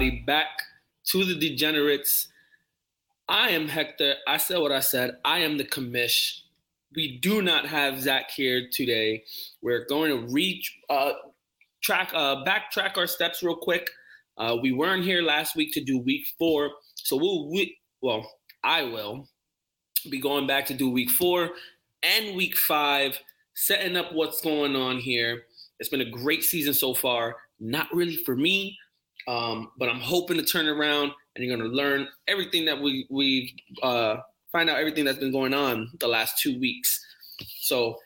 Everybody, back to the Degenerates. I am Hector. I said what I said. I am the commish. We do not have Zach here today. We're going to reach, uh, track, uh, backtrack our steps real quick. Uh, we weren't here last week to do week four, so we'll, we, well, I will be going back to do week four and week five, setting up what's going on here. It's been a great season so far. Not really for me, um, but I'm hoping to turn around and you're going to learn everything that we we uh, find out everything that's been going on the last two weeks. So,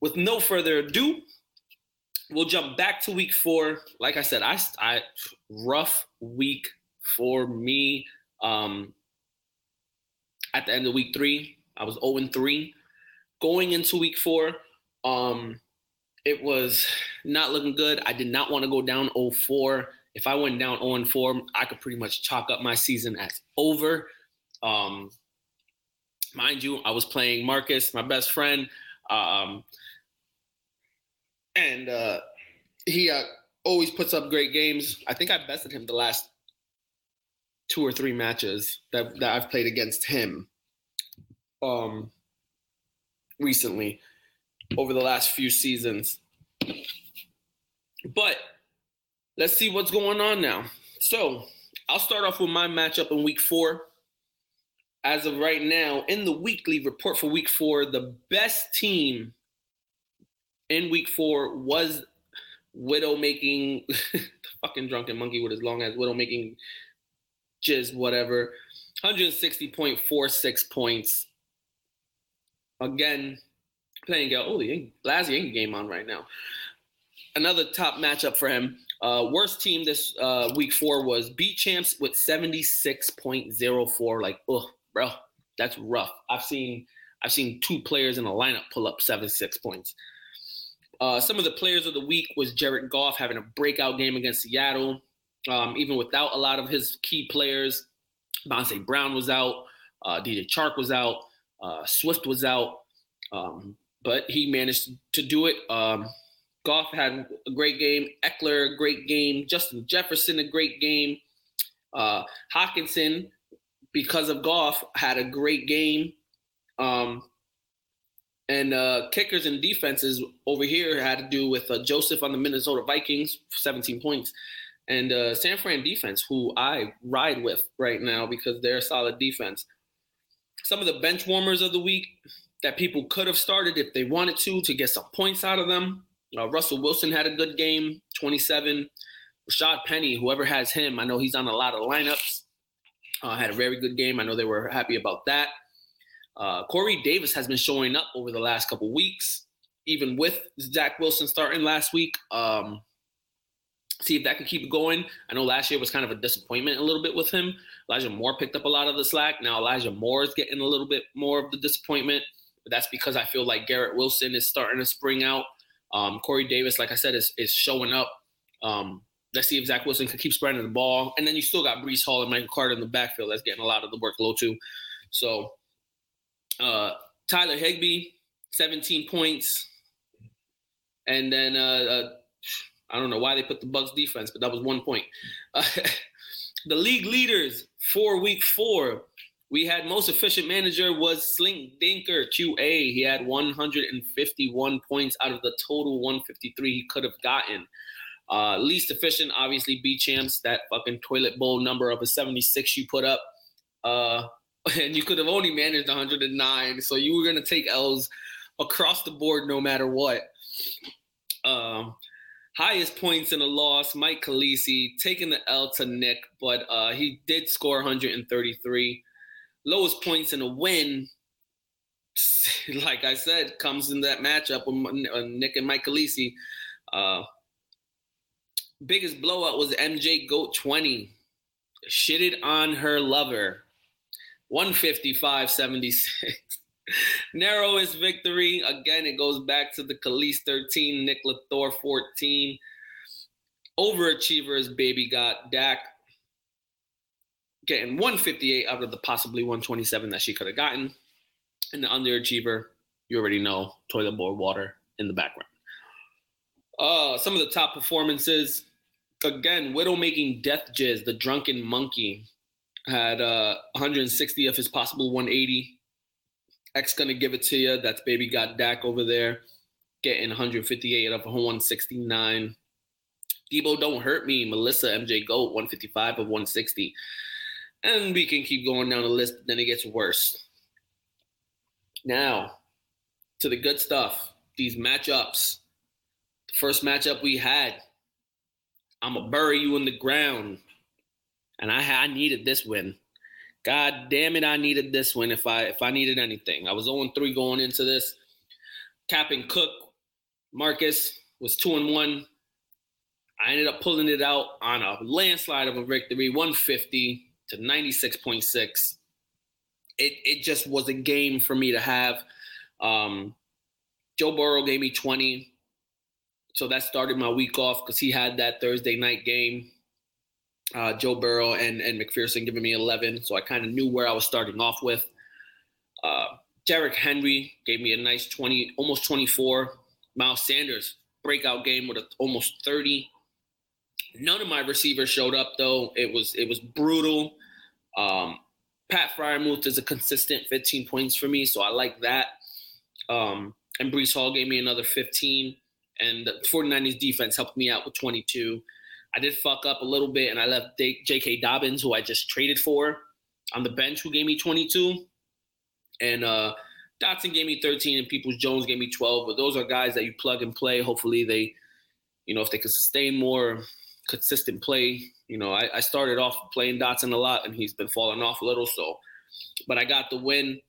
with no further ado, we'll jump back to week four. Like I said, I, I rough week for me. Um, at the end of week three, I was 0 3. Going into week four, um, it was not looking good. I did not want to go down 0-4. If I went down 0-4, I could pretty much chalk up my season as over. Um, mind you, I was playing Marcus, my best friend, um, and uh, he uh, always puts up great games. I think I bested him the last two or three matches that, that I've played against him um, recently over the last few seasons. But let's see what's going on now. So I'll start off with my matchup in week four. As of right now, in the weekly report for week four, the best team in week four was Widow making fucking drunken monkey with his long ass Widow making jizz, whatever. 160.46 points. Again, playing out. Oh, the Yankee game on right now. Another top matchup for him. Uh, worst team this uh, week four was beat champs with 76.04. Like, oh, bro, that's rough. I've seen I've seen two players in a lineup pull up seven six points. Uh, some of the players of the week was Jared Goff having a breakout game against Seattle, um, even without a lot of his key players. Bonse Brown was out, uh, DJ Chark was out, uh, Swift was out. Um, but he managed to do it. Um, Goff had a great game. Ekeler, a great game. Justin Jefferson, a great game. Uh, Hockenson, because of Goff, had a great game. Um, and uh, kickers and defenses over here had to do with uh, Joseph on the Minnesota Vikings, 17 points, and uh, San Fran defense, who I ride with right now because they're a solid defense. Some of the bench warmers of the week that people could have started if they wanted to to get some points out of them. Uh, Russell Wilson had a good game, 27. Rashaad Penny, whoever has him, I know he's on a lot of lineups. Uh, had a very good game. I know they were happy about that. Uh, Corey Davis has been showing up over the last couple weeks, even with Zach Wilson starting last week. Um, see if that could keep going. I know last year was kind of a disappointment a little bit with him. Elijah Moore picked up a lot of the slack. Now Elijah Moore is getting a little bit more of the disappointment. But that's because I feel like Garrett Wilson is starting to spring out. Um, Corey Davis, like I said, is, is showing up. Um, let's see if Zach Wilson can keep spreading the ball. And then you still got Breece Hall and Michael Carter in the backfield. That's getting a lot of the workload too. So uh, Tyler Higbee, 17 points. And then uh, uh, I don't know why they put the Bucks defense, but that was one point. The league leaders for week four we had most efficient manager was Slink Dinker QA. He had 151 points out of the total 153 he could have gotten. Uh, least efficient, obviously, B champs. That fucking toilet bowl number of a 76 you put up, uh, and you could have only managed 109. So you were gonna take L's across the board no matter what. Um, highest points in a loss, Mike Khaleesi taking the L to Nick, but uh, he did score 133 lowest points in a win, like I said, comes in that matchup with uh, Nick and Mike Khaleesi. Uh, biggest blowout was MJ Goat 20. Shitted on her lover. 155 76. Narrowest victory. Again, it goes back to the Khaleesi 13, Nick Lathor 14. Overachievers, baby got Dak getting 158 out of the possibly 127 that she could have gotten. And the underachiever, you already know, toilet bowl water in the background. Uh, some of the top performances again, Widow making death jizz, the drunken monkey, had uh, 160 of his possible 180. X gonna give it to you. That's baby got Dak over there, getting 158 of 169. Debo don't hurt me. Melissa MJ Goat 155 of 160. And we can keep going down the list, but then it gets worse. Now, to the good stuff. These matchups. The first matchup we had, I'm gonna bury you in the ground, and I I needed this win. God damn it, I needed this win. If I if I needed anything, I was 0 3 going into this. Captain Cook, Marcus was two and one. I ended up pulling it out on a landslide of a victory, 150 to 96.6. It it just was a game for me to have. Um, Joe Burrow gave me 20. So that started my week off because he had that Thursday night game. Uh, Joe Burrow and, and McPherson giving me 11. So I kind of knew where I was starting off with. Uh, Derrick Henry gave me a nice 20, almost 24. Miles Sanders, breakout game with a, almost 30. None of my receivers showed up though. It was it was brutal. Um, Pat Freiermuth is a consistent 15 points for me, so I like that. Um, and Breece Hall gave me another 15. And the 49ers defense helped me out with 22. I did fuck up a little bit, and I left J.K. Dobbins, who I just traded for, on the bench, who gave me 22. And uh, Dotson gave me 13, and Peoples Jones gave me 12. But those are guys that you plug and play. Hopefully, they, you know, if they could sustain more consistent play. You know, I, I started off playing Dotson a lot, and he's been falling off a little. So, but I got the win.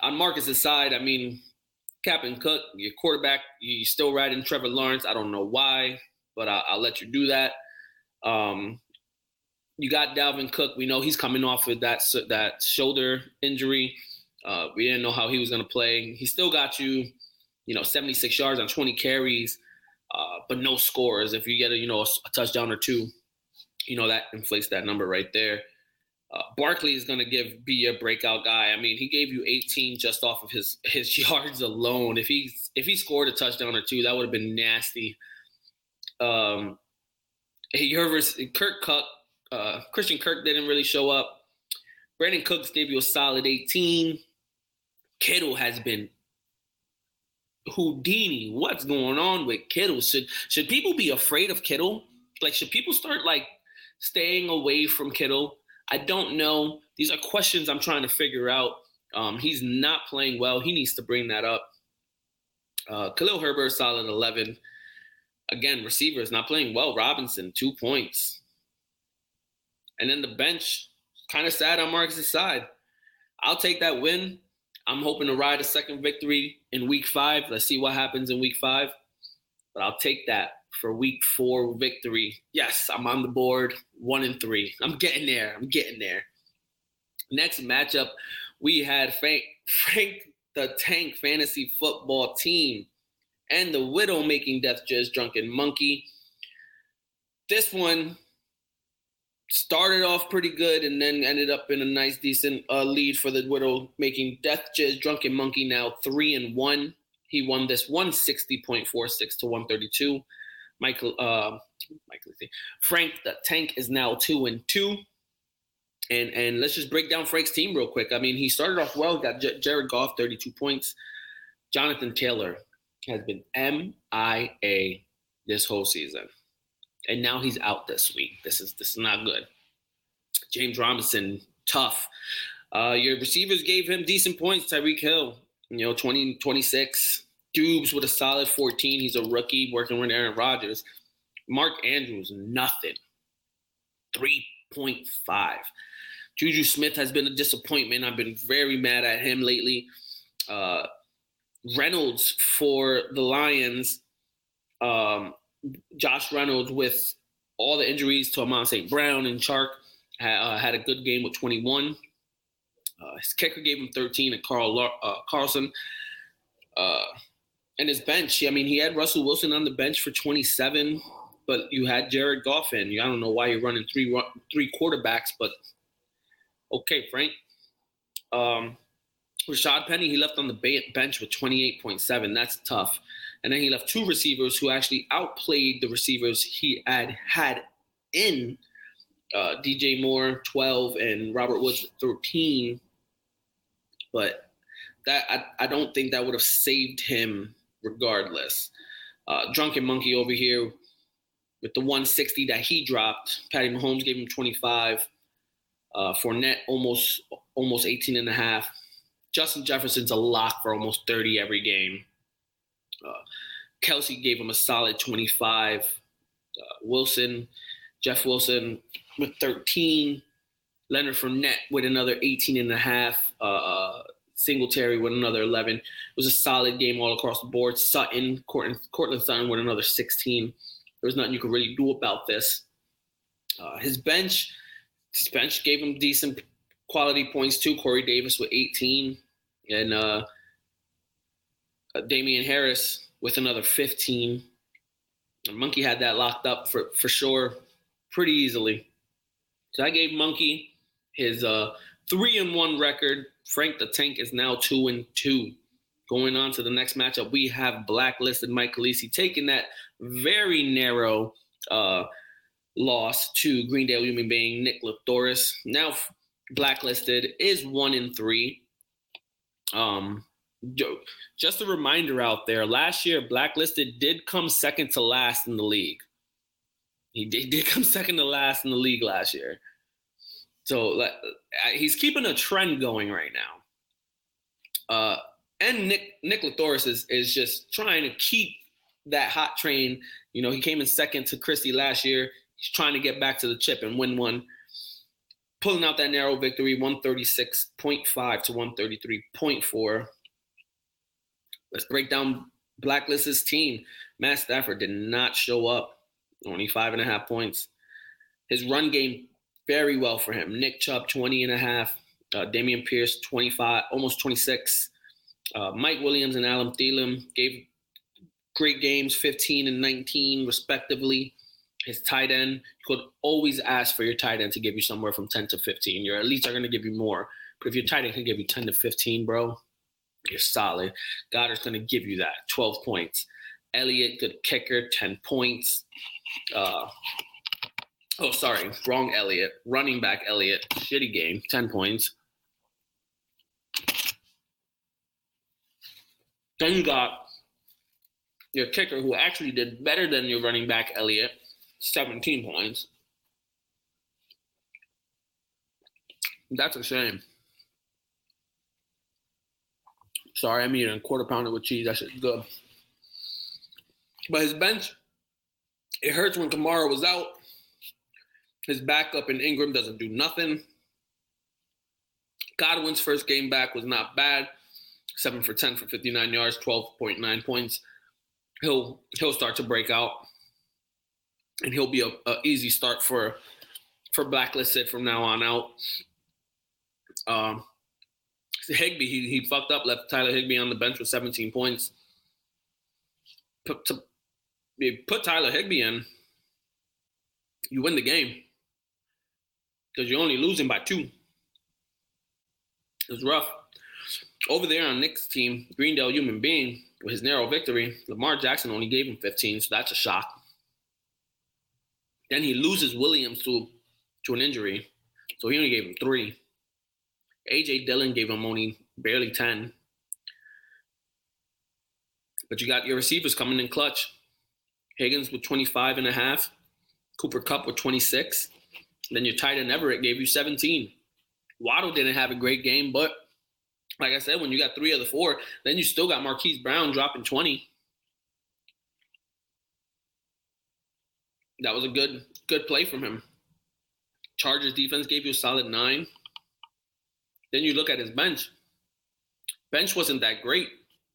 On Marcus's side, I mean, Captain Cook, your quarterback, you still riding Trevor Lawrence. I don't know why, but I, will let you do that. Um, you got Dalvin Cook. We know he's coming off with that that shoulder injury. Uh, we didn't know how he was going to play. He still got you, you know, 76 yards on 20 carries, uh, but no scores. If you get a you know a, a touchdown or two, you know that inflates that number right there. Uh, Barkley is going to give be a breakout guy. I mean, he gave you 18 just off of his his yards alone. If he if he scored a touchdown or two, that would have been nasty. Um, Herbert, Kirk Cook, uh, Christian Kirk didn't really show up. Brandin Cooks gave you a solid 18. Kittle has been Houdini. What's going on with Kittle? Should should people be afraid of Kittle? Like, should people start like staying away from Kittle? I don't know. These are questions I'm trying to figure out. Um, he's not playing well. He needs to bring that up. Uh, Khalil Herbert, solid 11. Again, receivers not playing well. Robinson, two points. And then the bench, kind of sad on Marcus' side. I'll take that win. I'm hoping to ride a second victory in week five. Let's see what happens in week five. But I'll take that for week four victory. Yes, I'm on the board, one and three. I'm getting there. I'm getting there. Next matchup, we had Frank, Frank the Tank Fantasy Football Team and the Widow making Death Jizz Drunken Monkey. This one started off pretty good and then ended up in a nice, decent uh, lead for the Widow making Death Jizz Drunken Monkey now three and one. He won this 160.46 to 132. Michael, uh, Michael, Frank the Tank is now two and two. And and let's just break down Frank's team real quick. I mean, he started off well. Got J- Jared Goff, 32 points. Jonathan Taylor has been MIA this whole season, and now he's out this week. This is this is not good. James Robinson, tough. Uh, your receivers gave him decent points. Tyreek Hill, you know, 20, 26. Doubs with a solid 14. He's a rookie working with Aaron Rodgers. Mark Andrews, nothing. 3.5. Juju Smith has been a disappointment. I've been very mad at him lately. Uh, Reynolds for the Lions, um, Josh Reynolds with all the injuries to Amon St. Brown and Chark had, uh, had a good game with 21. Uh, his kicker gave him 13 and Carl uh, Carlson. Uh, and his bench, I mean, he had Russell Wilson on the bench for 27, but you had Jared Goff in. I don't know why you're running three three quarterbacks, but okay, Frank. Um, Rashaad Penny, he left on the bench with 28.7. That's tough. And then he left two receivers who actually outplayed the receivers he had had in. Uh, DJ Moore 12 and Robert Woods 13. But that I, I don't think that would have saved him regardless. Uh, Drunken Monkey over here with the 160 that he dropped. Patty Mahomes gave him 25. Uh, Fournette almost almost 18 and a half. Justin Jefferson's a lock for almost 30 every game. Uh, Kelce gave him a solid 25. Uh, Wilson, Jeff Wilson with 13. Leonard Fournette with another 18 and a half. Uh, Singletary with another 11. It was a solid game all across the board. Sutton, Courtland, Courtland Sutton with another 16. There was nothing you could really do about this. Uh, his bench, his bench gave him decent quality points too. Corey Davis with 18, and uh, uh, Damien Harris with another 15. And Monkey had that locked up for for sure, pretty easily. So I gave Monkey his uh, three and one record. Frank the Tank is now two and two. Going on to the next matchup, we have blacklisted Mike Khaleesi taking that very narrow uh, loss to Greendale Human Being Nick Latoris. Now blacklisted is one in three. Um, just a reminder out there: last year, blacklisted did come second to last in the league. He did, did come second to last in the league last year. So uh, he's keeping a trend going right now. Uh, and Nick Nick Latoris is is just trying to keep that hot train. You know, he came in second to Christie last year. He's trying to get back to the chip and win one. Pulling out that narrow victory, 136.5 to 133.4. Let's break down Blacklist's team. Matt Stafford did not show up, only five and a half points. His run game very well for him. Nick Chubb, 20 and a half. Uh, Dameon Pierce, 25, almost 26. Uh, Mike Williams and Adam Thielen gave great games, 15 and 19 respectively. His tight end, you could always ask for your tight end to give you somewhere from 10 to 15. Your elites are going to give you more. But if your tight end can give you 10 to 15, bro, you're solid. Goedert's going to give you that 12 points. Elliott, good kicker, 10 points. Uh, oh, sorry, wrong Elliott. Running back Elliott, shitty game, 10 points. Then you got your kicker, who actually did better than your running back Elliott, 17 points. That's a shame. Sorry, I'm eating a quarter pounder with cheese. That shit's good. But his bench, it hurts when Kamara was out. His backup in Ingram doesn't do nothing. Godwin's first game back was not bad. Seven for 10 for 59 yards, 12.9 points. He'll he'll start to break out. And he'll be a, a easy start for for blacklisted from now on out. Um, Higbee, he, he fucked up, left Tyler Higbee on the bench with 17 points. Put, to, put Tyler Higbee in, you win the game because you're only losing by two. It's rough. Over there on Nick's team, Greendale Human Being, with his narrow victory, Lamar Jackson only gave him 15, so that's a shock. Then he loses Williams to, to an injury, so he only gave him three. AJ Dillon gave him only barely 10. But you got your receivers coming in clutch. Higgins with 25 and a half, Cooper Kupp with 26. Then your tight end Everett gave you 17. Waddle didn't have a great game, but like I said, when you got three of the four, then you still got Marquise Brown dropping 20. That was a good good play from him. Chargers defense gave you a solid nine. Then you look at his bench. Bench wasn't that great,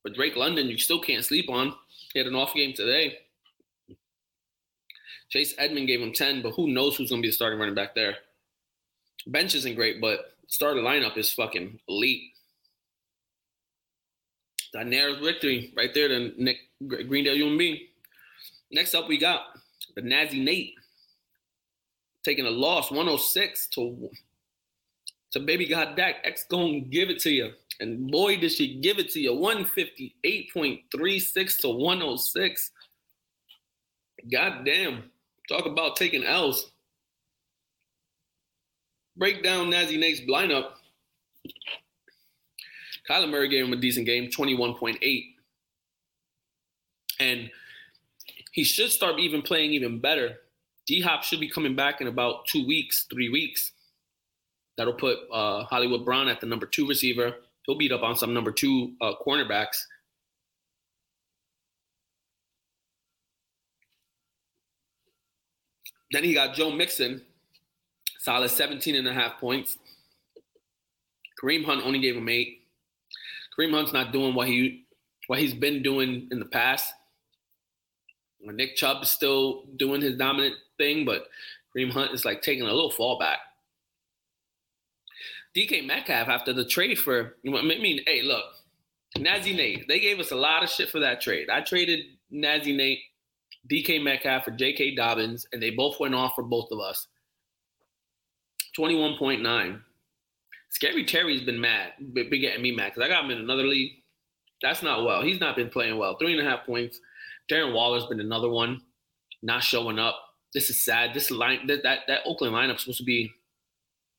but Drake London you still can't sleep on. He had an off game today. Chase Edmond gave him 10, but who knows who's going to be the starting running back there. Bench isn't great, but starting lineup is fucking elite. That narrows victory right there to Nick Greendale UMB. Next up, we got the Nazi Nate taking a loss 106 to to baby God Dak. X gonna give it to you. And boy, did she give it to you. 158.36 to 106. God damn. Talk about taking L's. break down Nazzy Nate's lineup, Kyler Murray gave him a decent game, 21.8. And he should start even playing even better. D Hop should be coming back in about two weeks, three weeks. That'll put uh, Hollywood Brown at the number two receiver. He'll beat up on some number two uh, cornerbacks. Then he got Joe Mixon, solid 17 and a half points. Kareem Hunt only gave him eight. Kareem Hunt's not doing what he what he's been doing in the past. Nick Chubb is still doing his dominant thing, but Kareem Hunt is like taking a little fallback. DK Metcalf after the trade for I mean, hey, look, Nazzy Nate, they gave us a lot of shit for that trade. I traded Nazzy Nate, DK Metcalf for J.K. Dobbins, and they both went off for both of us. 21.9. Scary Terry's been mad, been getting me mad because I got him in another league. That's not well. He's not been playing well. Three and a half points. Darren Waller's been another one, not showing up. This is sad. This line that that, that Oakland lineup supposed to be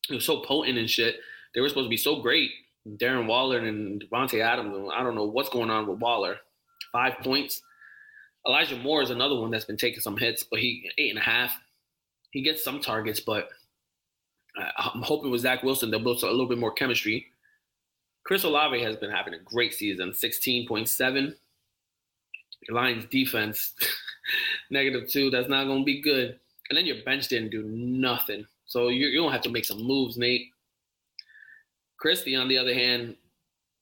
it was so potent and shit. They were supposed to be so great. Darren Waller and Davante Adams. I don't know what's going on with Waller. Five points. Elijah Moore is another one that's been taking some hits, but he eight and a half. He gets some targets, but I'm hoping with Zach Wilson they'll build a little bit more chemistry. Chris Olave has been having a great season, 16.7. Lions defense, negative two. That's not going to be good. And then your bench didn't do nothing. So you're, you're going to have to make some moves, Nate. Christy, on the other hand,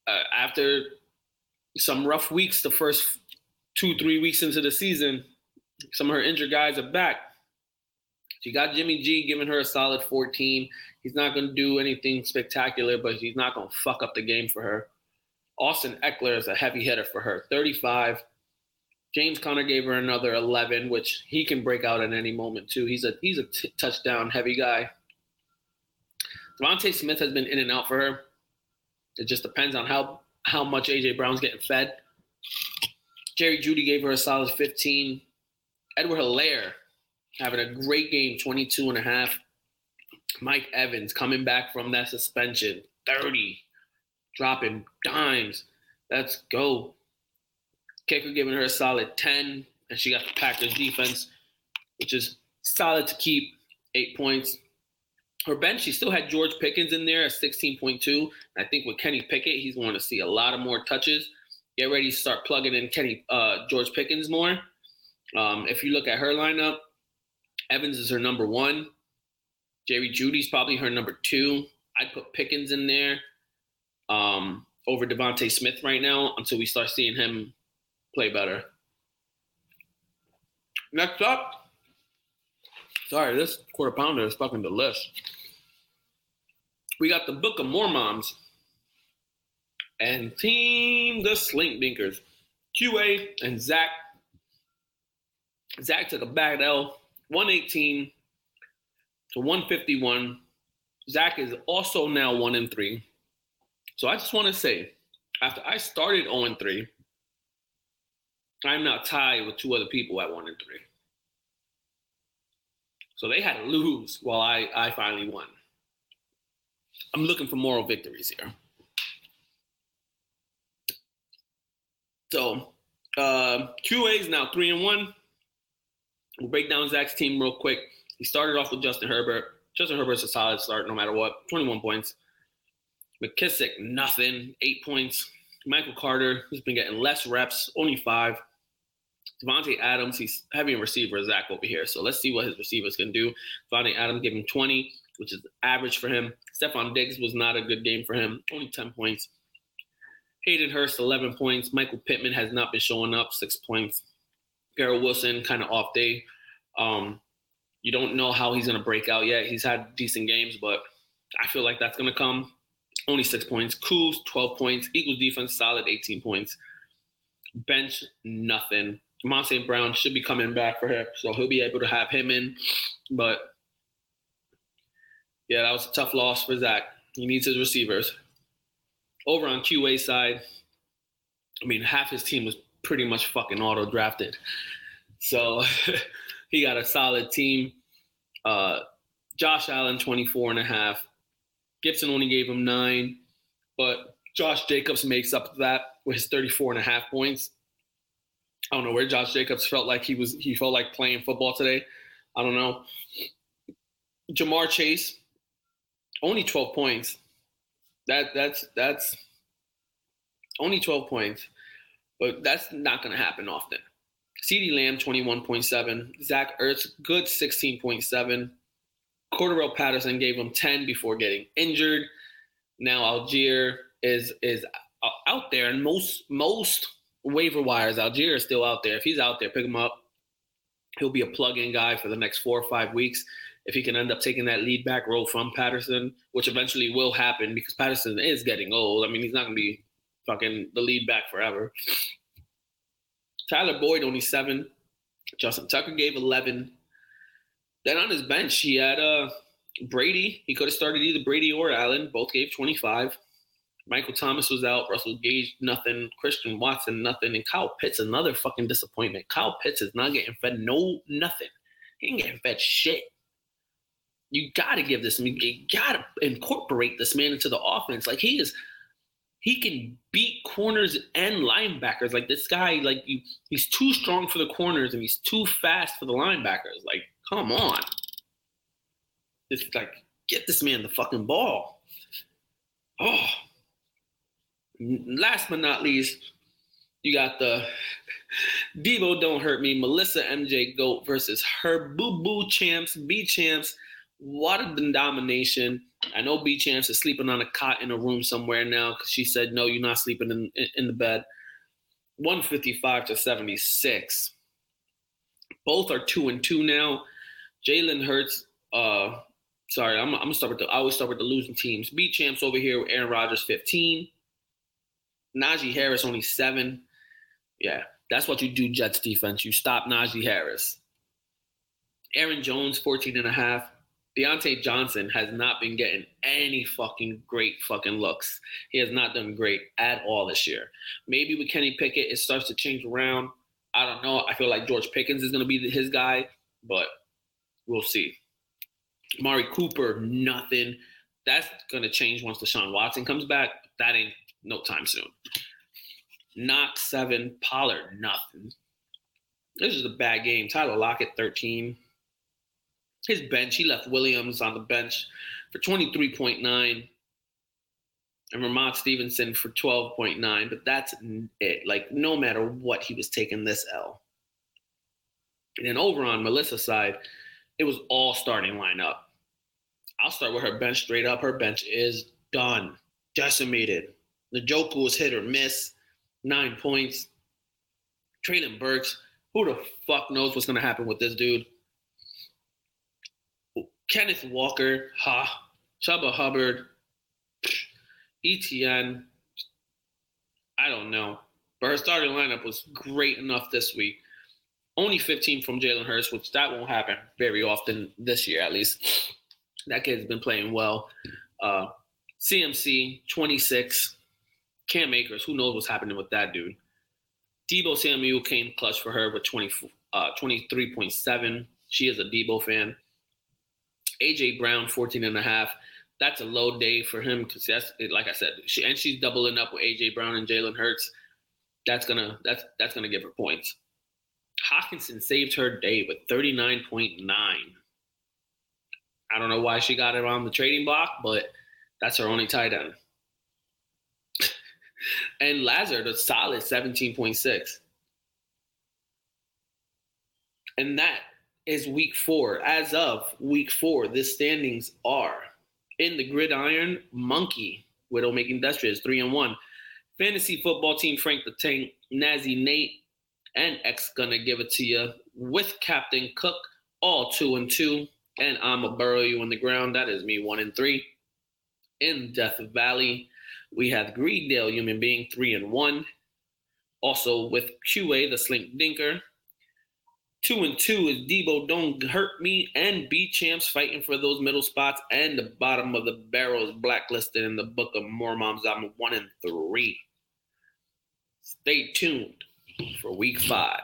uh, after some rough weeks, the first two, three weeks into the season, some of her injured guys are back. She got Jimmy G giving her a solid 14. He's not going to do anything spectacular, but he's not going to fuck up the game for her. Austin Ekeler is a heavy hitter for her, 35. James Conner gave her another 11, which he can break out at any moment too. He's a he's a t- touchdown heavy guy. DeVonta Smith has been in and out for her. It just depends on how how much AJ Brown's getting fed. Jerry Jeudy gave her a solid 15. Edward Helaire having a great game, 22 and a half. Mike Evans coming back from that suspension, 30, dropping dimes. Let's go. Kicker giving her a solid 10, and she got the Packers defense, which is solid to keep, eight points. Her bench, she still had George Pickens in there at 16.2. I think with Kenny Pickett, he's going to see a lot of more touches. Get ready to start plugging in Kenny uh, George Pickens more. Um, if you look at her lineup, Evans is her number one. Jerry Jeudy's probably her number two. I'd put Pickens in there um, over DeVonta Smith right now until we start seeing him play better. Next up, sorry, this quarter pounder is fucking delicious. We got the Book of Mormons and Team the Slink Dinkers, QA and Zach. Zach took a bad L, 118 to 151. Zach is also now one and three. So I just want to say, after I started 0 and 3, I'm now tied with two other people at one and three. So they had to lose while I, I finally won. I'm looking for moral victories here. So uh, QA is now three and one. We'll break down Zach's team real quick. He started off with Justin Herbert. Justin Herbert's a solid start no matter what. 21 points. McKissic, nothing. Eight points. Michael Carter, who's been getting less reps, only five. Davante Adams, he's having a receiver, Zach, over here. So let's see what his receivers can do. Davante Adams gave him 20, which is average for him. Stefon Diggs was not a good game for him, only 10 points. Hayden Hurst, 11 points. Michael Pittman has not been showing up, six points. Garrett Wilson, kind of off day. Um, you don't know how he's going to break out yet. He's had decent games, but I feel like that's going to come. Only six points. Coos, 12 points. Eagles defense, solid, 18 points. Bench, nothing. Monte Brown should be coming back for him, so he'll be able to have him in. But yeah, that was a tough loss for Zach. He needs his receivers. Over on QA side, I mean, half his team was pretty much fucking auto drafted. So he got a solid team. Uh, Josh Allen, 24 and a half. Gibson only gave him nine, but Josh Jacobs makes up that with his 34 and a half points. I don't know where Josh Jacobs felt like he was he felt like playing football today. I don't know. Ja'Marr Chase, only 12 points. That that's that's only 12 points, but that's not going to happen often. CeeDee Lamb 21.7, Zach Ertz good 16.7. Cordarrelle Patterson gave him 10 before getting injured. Now Allgeier is is out there, and most most waiver wires, Allgeier is still out there. If he's out there, pick him up. He'll be a plug-in guy for the next four or five weeks. If he can end up taking that lead back role from Patterson, which eventually will happen because Patterson is getting old. I mean, he's not gonna be fucking the lead back forever. Tyler Boyd only seven. Justin Tucker gave eleven. Then on his bench, he had uh Brady. He could have started either Brady or Allen. Both gave 25. Michael Thomas was out. Russell Gage, nothing. Christian Watson, nothing. And Kyle Pitts, another fucking disappointment. Kyle Pitts is not getting fed no nothing. He ain't getting fed shit. You gotta give this. You gotta incorporate this man into the offense. Like he is, he can beat corners and linebackers. Like this guy, like you, he's too strong for the corners and he's too fast for the linebackers. Like, come on. It's like get this man the fucking ball. Oh, last but not least, you got the Debo Don't Hurt Me, Melissa MJ Goat versus her Boo Boo Champs, B Champs. What a domination. I know B Champs is sleeping on a cot in a room somewhere now because she said, no, you're not sleeping in, in, in the bed. 155 to 76. Both are two and two now. Jalen Hurts, uh, sorry, I'm, I'm gonna start with the I always start with the losing teams. B champs over here with Aaron Rodgers 15. Najee Harris only seven. Yeah, that's what you do, Jets defense. You stop Najee Harris. Aaron Jones, 14 and a half. Diontae Johnson has not been getting any fucking great fucking looks. He has not done great at all this year. Maybe with Kenny Pickett, it starts to change around. I don't know. I feel like George Pickens is going to be his guy, but we'll see. Mari Cooper, nothing. That's going to change once Deshaun Watson comes back. That ain't no time soon. Knox seven, Pollard nothing. This is a bad game. Tyler Lockett 13. His bench, he left Williams on the bench for 23.9 and Rhamondre Stevenson for 12.9, but that's it. Like, no matter what, he was taking this L. And then over on Melissa's side, it was all starting lineup. I'll start with her bench straight up. Her bench is done, decimated. Njoku was hit or miss, nine points. Treylon Burks, who the fuck knows what's gonna happen with this dude? Kenneth Walker, ha, Chuba Hubbard, ETN. I don't know. But her starting lineup was great enough this week. Only 15 from Jalen Hurts, which that won't happen very often this year, at least. That kid's been playing well. Uh, CMC, 26. Cam Akers, who knows what's happening with that dude. Deebo Samuel came clutch for her with 20, uh, 23.7. She is a Deebo fan. AJ Brown, 14 and a half. That's a low day for him because that's like I said, she, and she's doubling up with AJ Brown and Jalen Hurts. That's gonna that's that's gonna give her points. Hockenson saved her day with 39.9. I don't know why she got it on the trading block, but that's her only tight end. and Lazard, a solid 17.6. And that is week four. As of week four, the standings are in the gridiron, Monkey, Widowmaking Industrial is three and one. Fantasy football team, Frank the Tank, Nazi Nate, and X gonna give it to you with Captain Cook, all two and two. And I'm a burrow you on the ground. That is me, one and three. In Death Valley, we have Greendale Human Being, three and one. Also with QA, the Slink Dinker. Two and two is Debo Don't Hurt Me and B Champs fighting for those middle spots. And the bottom of the barrel is blacklisted in the Book of Mormons. I'm one and three. Stay tuned for week five.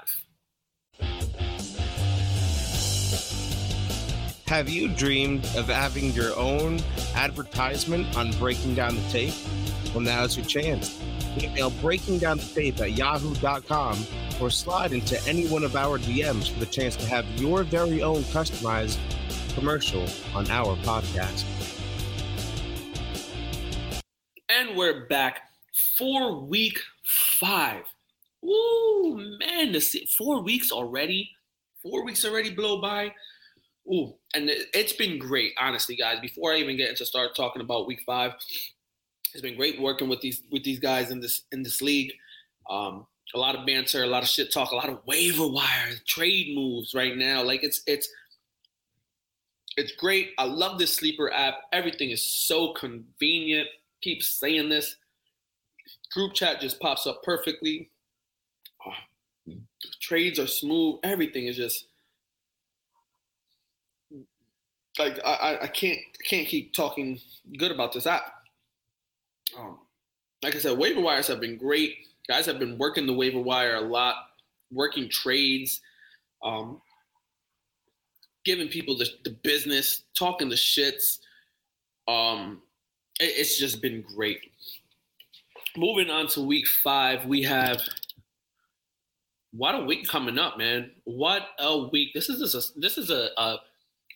Have you dreamed of having your own advertisement on Breaking Down the Tape? Well, now's your chance. Email breakingdownthetape at yahoo.com or slide into any one of our DMs for the chance to have your very own customized commercial on our podcast. And we're back for week five. Ooh, man, the four weeks already. Four weeks already blow by. Ooh, and it's been great, honestly, guys. Before I even get into start talking about week five, it's been great working with these with these guys in this in this league. Um, a lot of banter, a lot of shit talk, a lot of waiver wire trade moves right now. Like it's it's it's great. I love this sleeper app. Everything is so convenient. Keep saying this. Group chat just pops up perfectly. Oh, trades are smooth. Everything is just like I, I can't can't keep talking good about this app. Um, like I said, waiver wires have been great. Guys have been working the waiver wire a lot, working trades, um, giving people the, the business, talking the shits. Um, it, it's just been great. Moving on to week five, we have what a week coming up, man! What a week! This is a this is a, a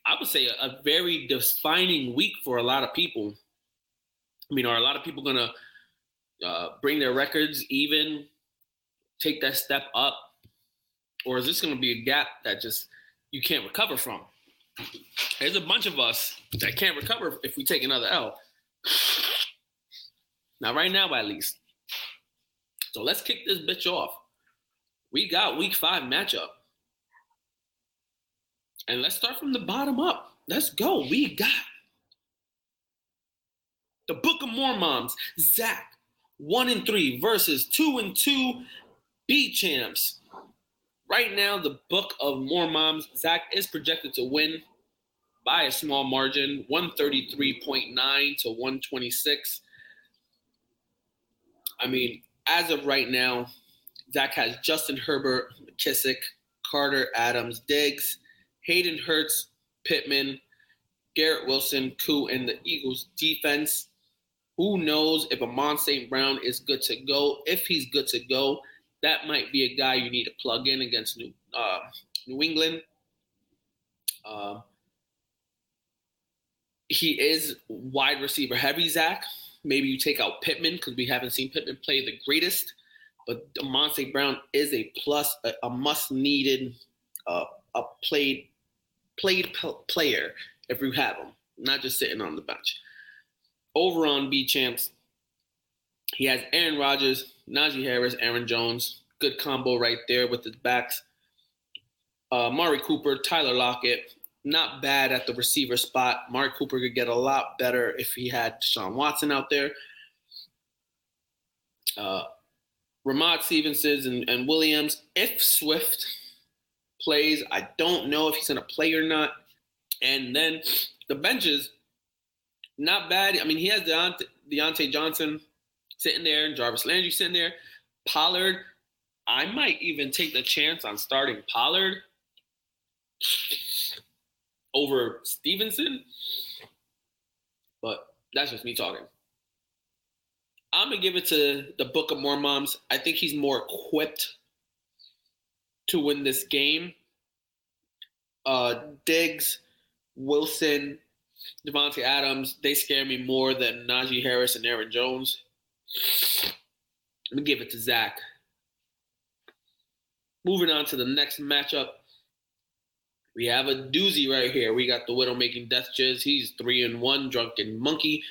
I would say, a, a very defining week for a lot of people. I mean, are a lot of people gonna uh, bring their records even, take that step up, or is this gonna be a gap that just you can't recover from? There's a bunch of us that can't recover if we take another L. Now, right now, at least. So let's kick this bitch off. We got week five matchup. And let's start from the bottom up. Let's go. We got the Book of Mormons, Zach, one and three versus two and two B champs. Right now, the Book of Mormons, Zach is projected to win by a small margin, 133.9 to 126. I mean, as of right now, Zach has Justin Herbert, McKissic, Carter, Adams, Diggs, Hayden Hurst, Pittman, Garrett Wilson, Koo, and the Eagles defense. Who knows if Amon St. Brown is good to go? If he's good to go, that might be a guy you need to plug in against New uh, New England. Uh, he is wide receiver heavy, Zach. Maybe you take out Pittman because we haven't seen Pittman play the greatest, but Amon St. Brown is a plus, a, a must needed, uh, a played played player if you have him, not just sitting on the bench. Over on B champs, he has Aaron Rodgers, Najee Harris, Aaron Jones. Good combo right there with his backs. Uh, Mari Cooper, Tyler Lockett, not bad at the receiver spot. Mark Cooper could get a lot better if he had Sean Watson out there. Uh, Rhamondre Stevenson and, and Williams. If Swift plays. I don't know if he's going to play or not. And then the benches, not bad. I mean, he has Diontae, Diontae Johnson sitting there and Jarvis Landry sitting there. Pollard, I might even take the chance on starting Pollard over Stevenson. But that's just me talking. I'm gonna give it to the Book of Mormons. I think he's more equipped to win this game. Uh, Diggs, Wilson, Davante Adams, they scare me more than Najee Harris and Aaron Jones. Let me give it to Zach. Moving on to the next matchup. We have a doozy right here. We got the Widow making death jizz. He's three and one, drunken monkey.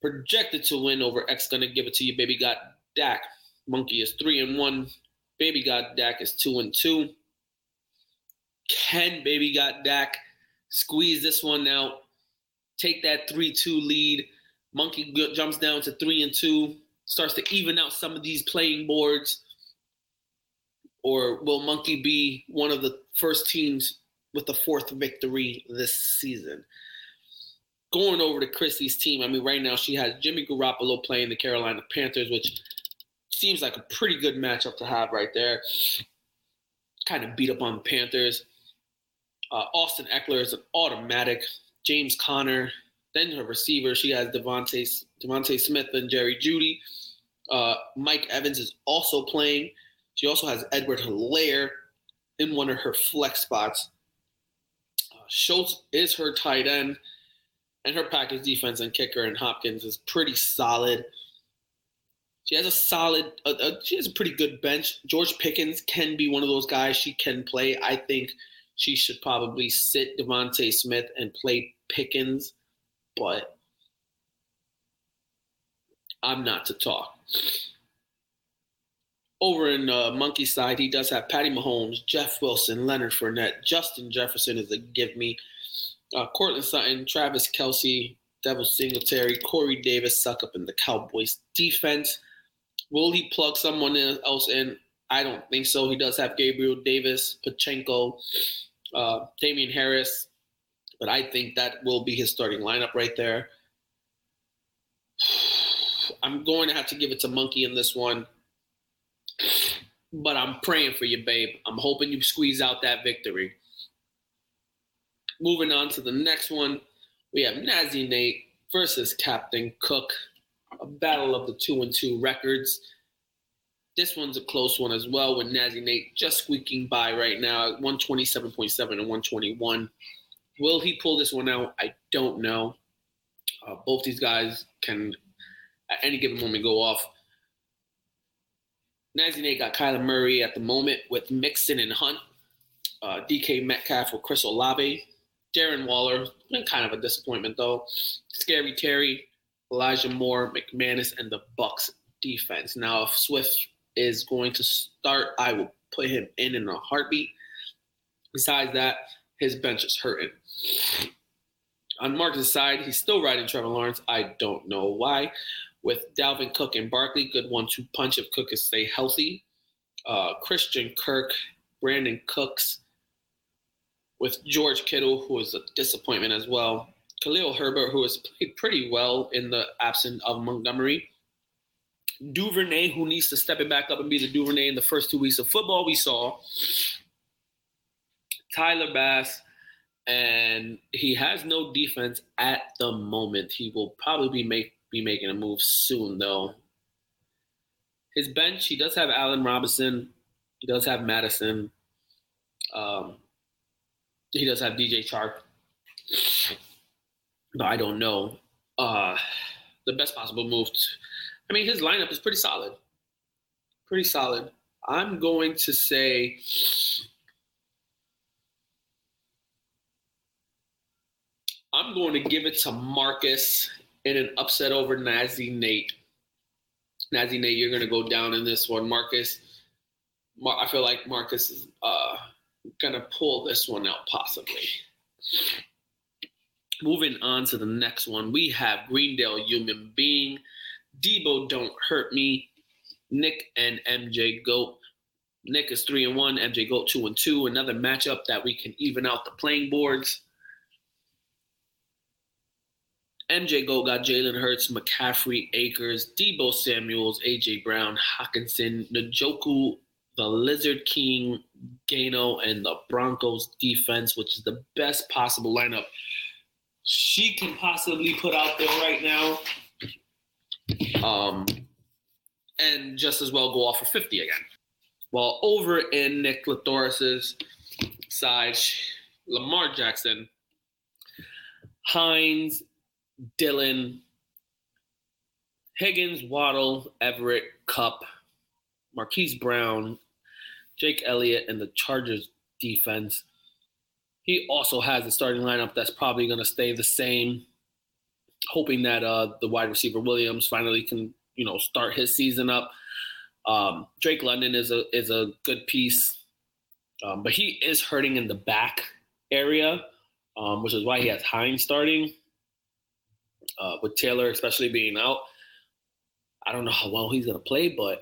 Projected to win over X. Gonna give it to you, baby. Got Dak. Monkey is three and one. Baby got Dak is two and two. Can Baby got Dak squeeze this one out? Take that three-two lead. Monkey jumps down to three and two. Starts to even out some of these playing boards. Or will Monkey be one of the first teams with the fourth victory this season? Going over to Chrissy's team, I mean, right now she has Jimmy Garoppolo playing the Carolina Panthers, which seems like a pretty good matchup to have right there. Kind of beat up on the Panthers. Uh, Austin Ekeler is an automatic. James Conner. Then her receiver, she has DeVonta Smith and Jerry Jeudy. Uh, Mike Evans is also playing. She also has Edward Helaire in one of her flex spots. Uh, Schultz is her tight end, and her package defense and kicker and Hopkins is pretty solid. She has a solid, uh, uh, she has a pretty good bench. George Pickens can be one of those guys she can play. I think she should probably sit DeVonta Smith and play Pickens, but I'm not to talk. Over in uh, Monkey side, he does have Patty Mahomes, Jeff Wilson, Leonard Fournette, Justin Jefferson is a give me, uh, Courtland Sutton, Travis Kelce, Devin Singletary, Corey Davis suck up in the Cowboys defense. Will he plug someone else in? I don't think so. He does have Gabriel Davis, Pacheco, uh, Damien Harris, but I think that will be his starting lineup right there. I'm going to have to give it to Monkey in this one, but I'm praying for you, babe. I'm hoping you squeeze out that victory. Moving on to the next one, we have Nazi Nate versus Captain Cook, a battle of the two and two records. This one's a close one as well, with Nazi Nate just squeaking by right now at 127.7 and 121. Will he pull this one out? I don't know. Uh, both these guys can, at any given moment, go off. Nazi Nate got Kyler Murray at the moment with Mixon and Hunt. Uh, DK Metcalf with Chris Olave. Darren Waller, been kind of a disappointment though. Scary Terry, Elijah Moore, McManus, and the Bucs defense. Now, if Swift is going to start, I will put him in in a heartbeat. Besides that, his bench is hurting. On Marcus' side, he's still riding Trevor Lawrence. I don't know why. With Dalvin Cook and Barkley, good one-two punch if Cook is stay healthy. Uh, Christian Kirk, Brandin Cooks, with George Kittle, who is a disappointment as well. Khalil Herbert, who has played pretty well in the absence of Montgomery. Duvernay, who needs to step it back up and be the Duvernay in the first two weeks of football we saw. Tyler Bass, and he has no defense at the moment. He will probably be make be making a move soon though. His bench, he does have Allen Robinson, he does have Mattison, um, he does have DJ Chark. But I don't know. Uh, the best possible move. To, I mean, his lineup is pretty solid. Pretty solid. I'm going to say I'm going to give it to Marcus in an upset over Nazi Nate. Nazi Nate, you're going to go down in this one. Marcus, Mar- I feel like Marcus is uh, going to pull this one out possibly. Moving on to the next one, we have Greendale Human Being, Debo Don't Hurt Me, Nick and MJ Goat. Nick is three and one, MJ Goat two and two. Another matchup that we can even out the playing boards. MJ Goat got Jalen Hurts, McCaffrey, Akers, Deebo Samuels, AJ Brown, Hockenson, Njoku, the Lizard King, Gano, and the Broncos defense, which is the best possible lineup she can possibly put out there right now. Um, and just as well go off for 50 again. While over in Nick Lathoris's side, Lamar Jackson, Hines, Dillon, Higgins, Waddle, Everett, Kupp, Marquise Brown, Jake Elliott, and the Chargers defense. He also has a starting lineup that's probably going to stay the same, hoping that uh, the wide receiver Williams finally can, you know, start his season up. Um, Drake London is a is a good piece, um, but he is hurting in the back area, um, which is why he has Hines starting uh, with Taylor, especially being out. I don't know how well he's to play, but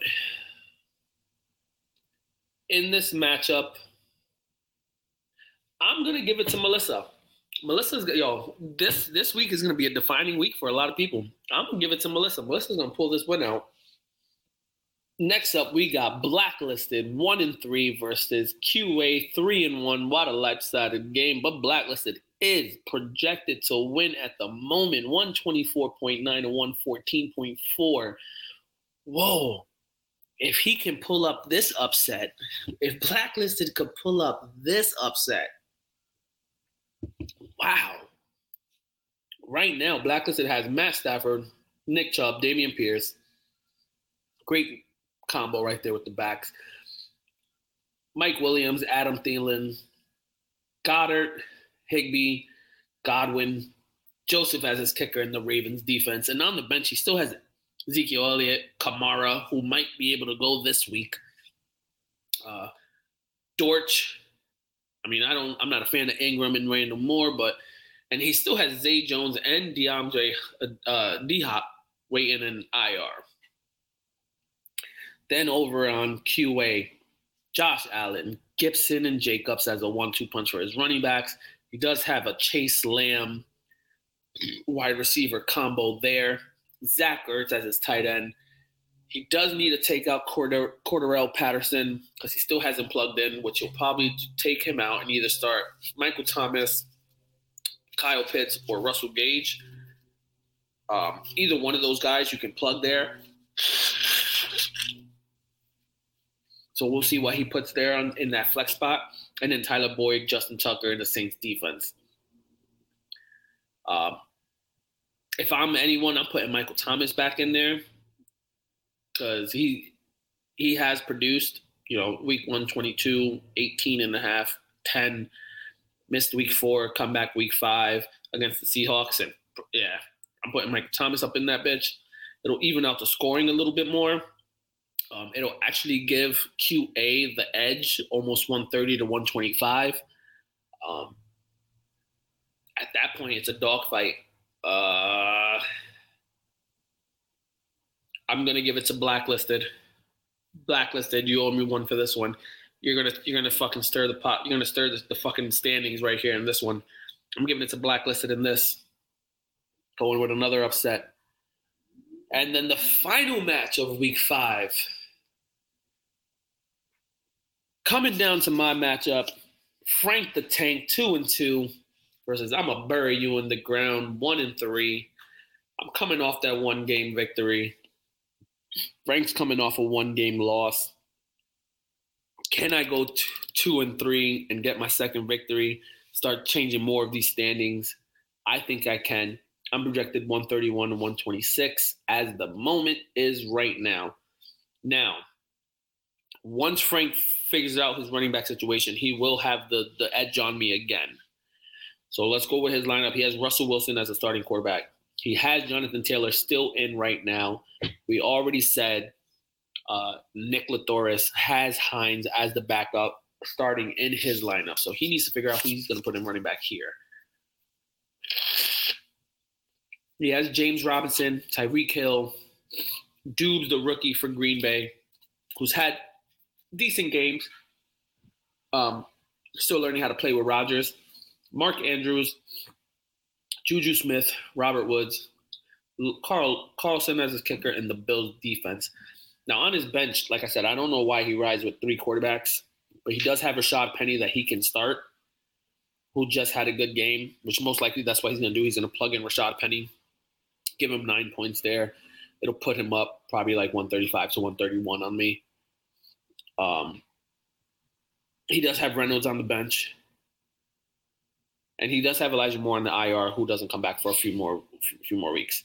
in this matchup, I'm to give it to Melissa. Melissa's yo. This this week is going to be a defining week for a lot of people. I'm to give it to Melissa. Melissa's to pull this one out. Next up, we got Blacklisted one and three versus QA three and one. What a lopsided game, but Blacklisted is projected to win at the moment 124.9 to 114.4. Whoa. If he can pull up this upset, if Blacklisted could pull up this upset, wow. Right now, Blacklisted has Matt Stafford, Nick Chubb, Dameon Pierce. Great combo right there with the backs. Mike Williams, Adam Thielen, Goedert, Higbee, Godwin, Joseph as his kicker in the Ravens defense. And on the bench, he still has Ezekiel Elliott, Kamara, who might be able to go this week. Uh, Dortch. I mean, I don't. I'm not a fan of Ingram and Rondale Moore, but and he still has Zay Jones and DeAndre uh, uh, D Hop waiting in IR. Then over on QA, Josh Allen, Gibson, and Jacobs as a one-two punch for his running backs. He does have a Chase Lamb wide receiver combo there. Zach Ertz as his tight end. He does need to take out Corder- Cordarrelle Patterson because he still hasn't plugged in, which will probably take him out and either start Michael Thomas, Kyle Pitts, or Russell Gage. Um, either one of those guys you can plug there. So we'll see what he puts there on, in that flex spot. And then Tyler Boyd, Justin Tucker in the Saints defense. Um, if I'm anyone, I'm putting Michael Thomas back in there because he he has produced, you know, week 122, 18 and a half, 10, missed week four, come back week five against the Seahawks. And yeah, I'm putting Michael Thomas up in that bitch. It'll even out the scoring a little bit more. Um, it'll actually give QA the edge, almost 130 to 125. Um, at that point, it's a dogfight. Uh, I'm gonna give it to blacklisted. Blacklisted, you owe me one for this one. You're gonna you're gonna fucking stir the pot. You're gonna stir the, the fucking standings right here in this one. I'm giving it to blacklisted in this. Going with another upset. And then the final match of week five. Coming down to my matchup, Frank the Tank, two and two, versus I'm gonna bury you in the ground, one and three. I'm coming off that one game victory. Frank's coming off a one game loss. Can I go t- two and three and get my second victory? Start changing more of these standings? I think I can. I'm projected 131 to 126 as the moment is right now. Now, once Frank figures out his running back situation, he will have the the edge on me again. So let's go with his lineup. He has Russell Wilson as a starting quarterback. He has Jonathan Taylor still in right now. We already said uh, Nick Latoris has Hines as the backup starting in his lineup. So he needs to figure out who he's going to put in running back here. He has James Robinson, Tyreek Hill, Doubs, the rookie for Green Bay, who's had decent games. Um, still learning how to play with Rodgers. Mark Andrews, Juju Smith, Robert Woods, Carl Carlson as his kicker, and the Bills defense. Now on his bench, like I said, I don't know why he rides with three quarterbacks, but he does have Rashaad Penny that he can start, who just had a good game, which most likely that's what he's going to do. He's going to plug in Rashaad Penny, give him nine points there. It'll put him up probably like 135 to 131 on me. Um, he does have Reynolds on the bench, and he does have Elijah Moore on the IR, who doesn't come back for a few more few more weeks.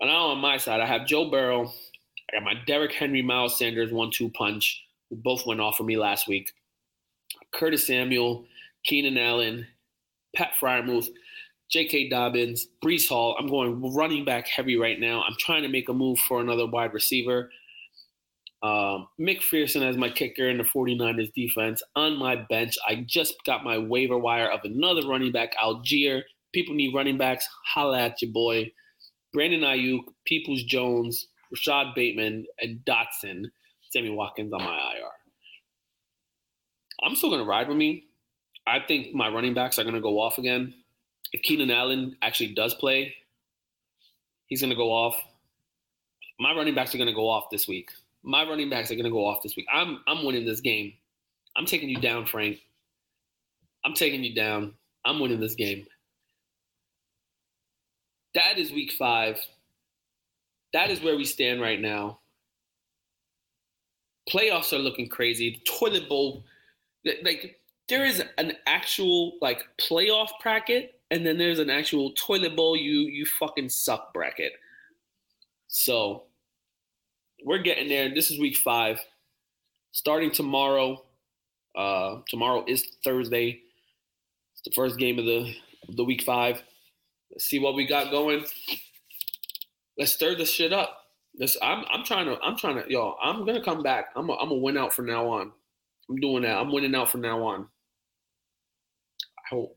And now on my side, I have Joe Burrow. I got my Derrick Henry, Miles Sanders one-two punch, who both went off for me last week. Curtis Samuel, Keenan Allen, Pat Freiermuth, J.K. Dobbins, Breece Hall. I'm going running back heavy right now. I'm trying to make a move for another wide receiver. Um, McPherson as my kicker in the 49ers defense. On my bench, I just got my waiver wire of another running back, Allgeier. People need running backs. Holla at your boy. Brandon Aiyuk, Peoples Jones, Rashod Bateman, and Dotson. Sammy Watkins on my IR. I'm still going to ride with me. I think my running backs are going to go off again. If Keenan Allen actually does play, he's going to go off. My running backs are going to go off this week. My running backs are gonna go off this week. I'm I'm winning this game. I'm taking you down, Frank. I'm taking you down. I'm winning this game. That is week five. That is where we stand right now. Playoffs are looking crazy. The toilet bowl, like there is an actual like playoff bracket, and then there's an actual toilet bowl. You you fucking suck bracket. So we're getting there. This is week five. Starting tomorrow. Uh, tomorrow is Thursday. It's the first game of the of the week five. Let's see what we got going. Let's stir this shit up. This I'm I'm trying to I'm trying to yo I'm gonna come back. I'm a, I'm a win out from now on. I'm doing that. I'm winning out from now on. I hope.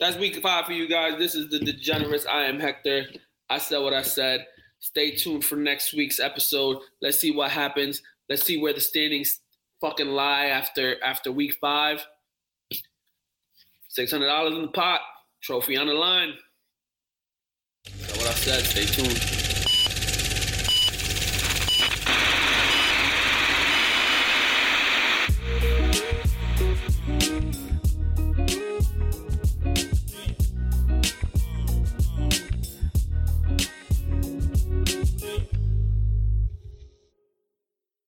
That's week five for you guys. This is the Degenerates. I am Hector. I said what I said. Stay tuned for next week's episode. Let's see what happens. Let's see where the standings fucking lie after after week five. Six hundred dollars in the pot. Trophy on the line. That's what I said. Stay tuned.